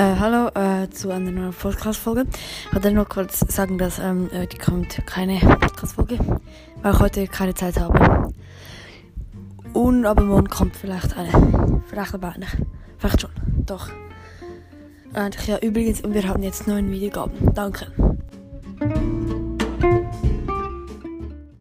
Äh, hallo äh, zu einer neuen Podcast-Folge. Ich wollte nur kurz sagen, dass ähm, äh, heute kommt keine Podcast-Folge, weil ich heute keine Zeit habe. Und aber morgen kommt vielleicht eine. Vielleicht aber nicht. Vielleicht schon. Doch. Und ja, übrigens, und wir haben jetzt neun Wiedergaben. Danke.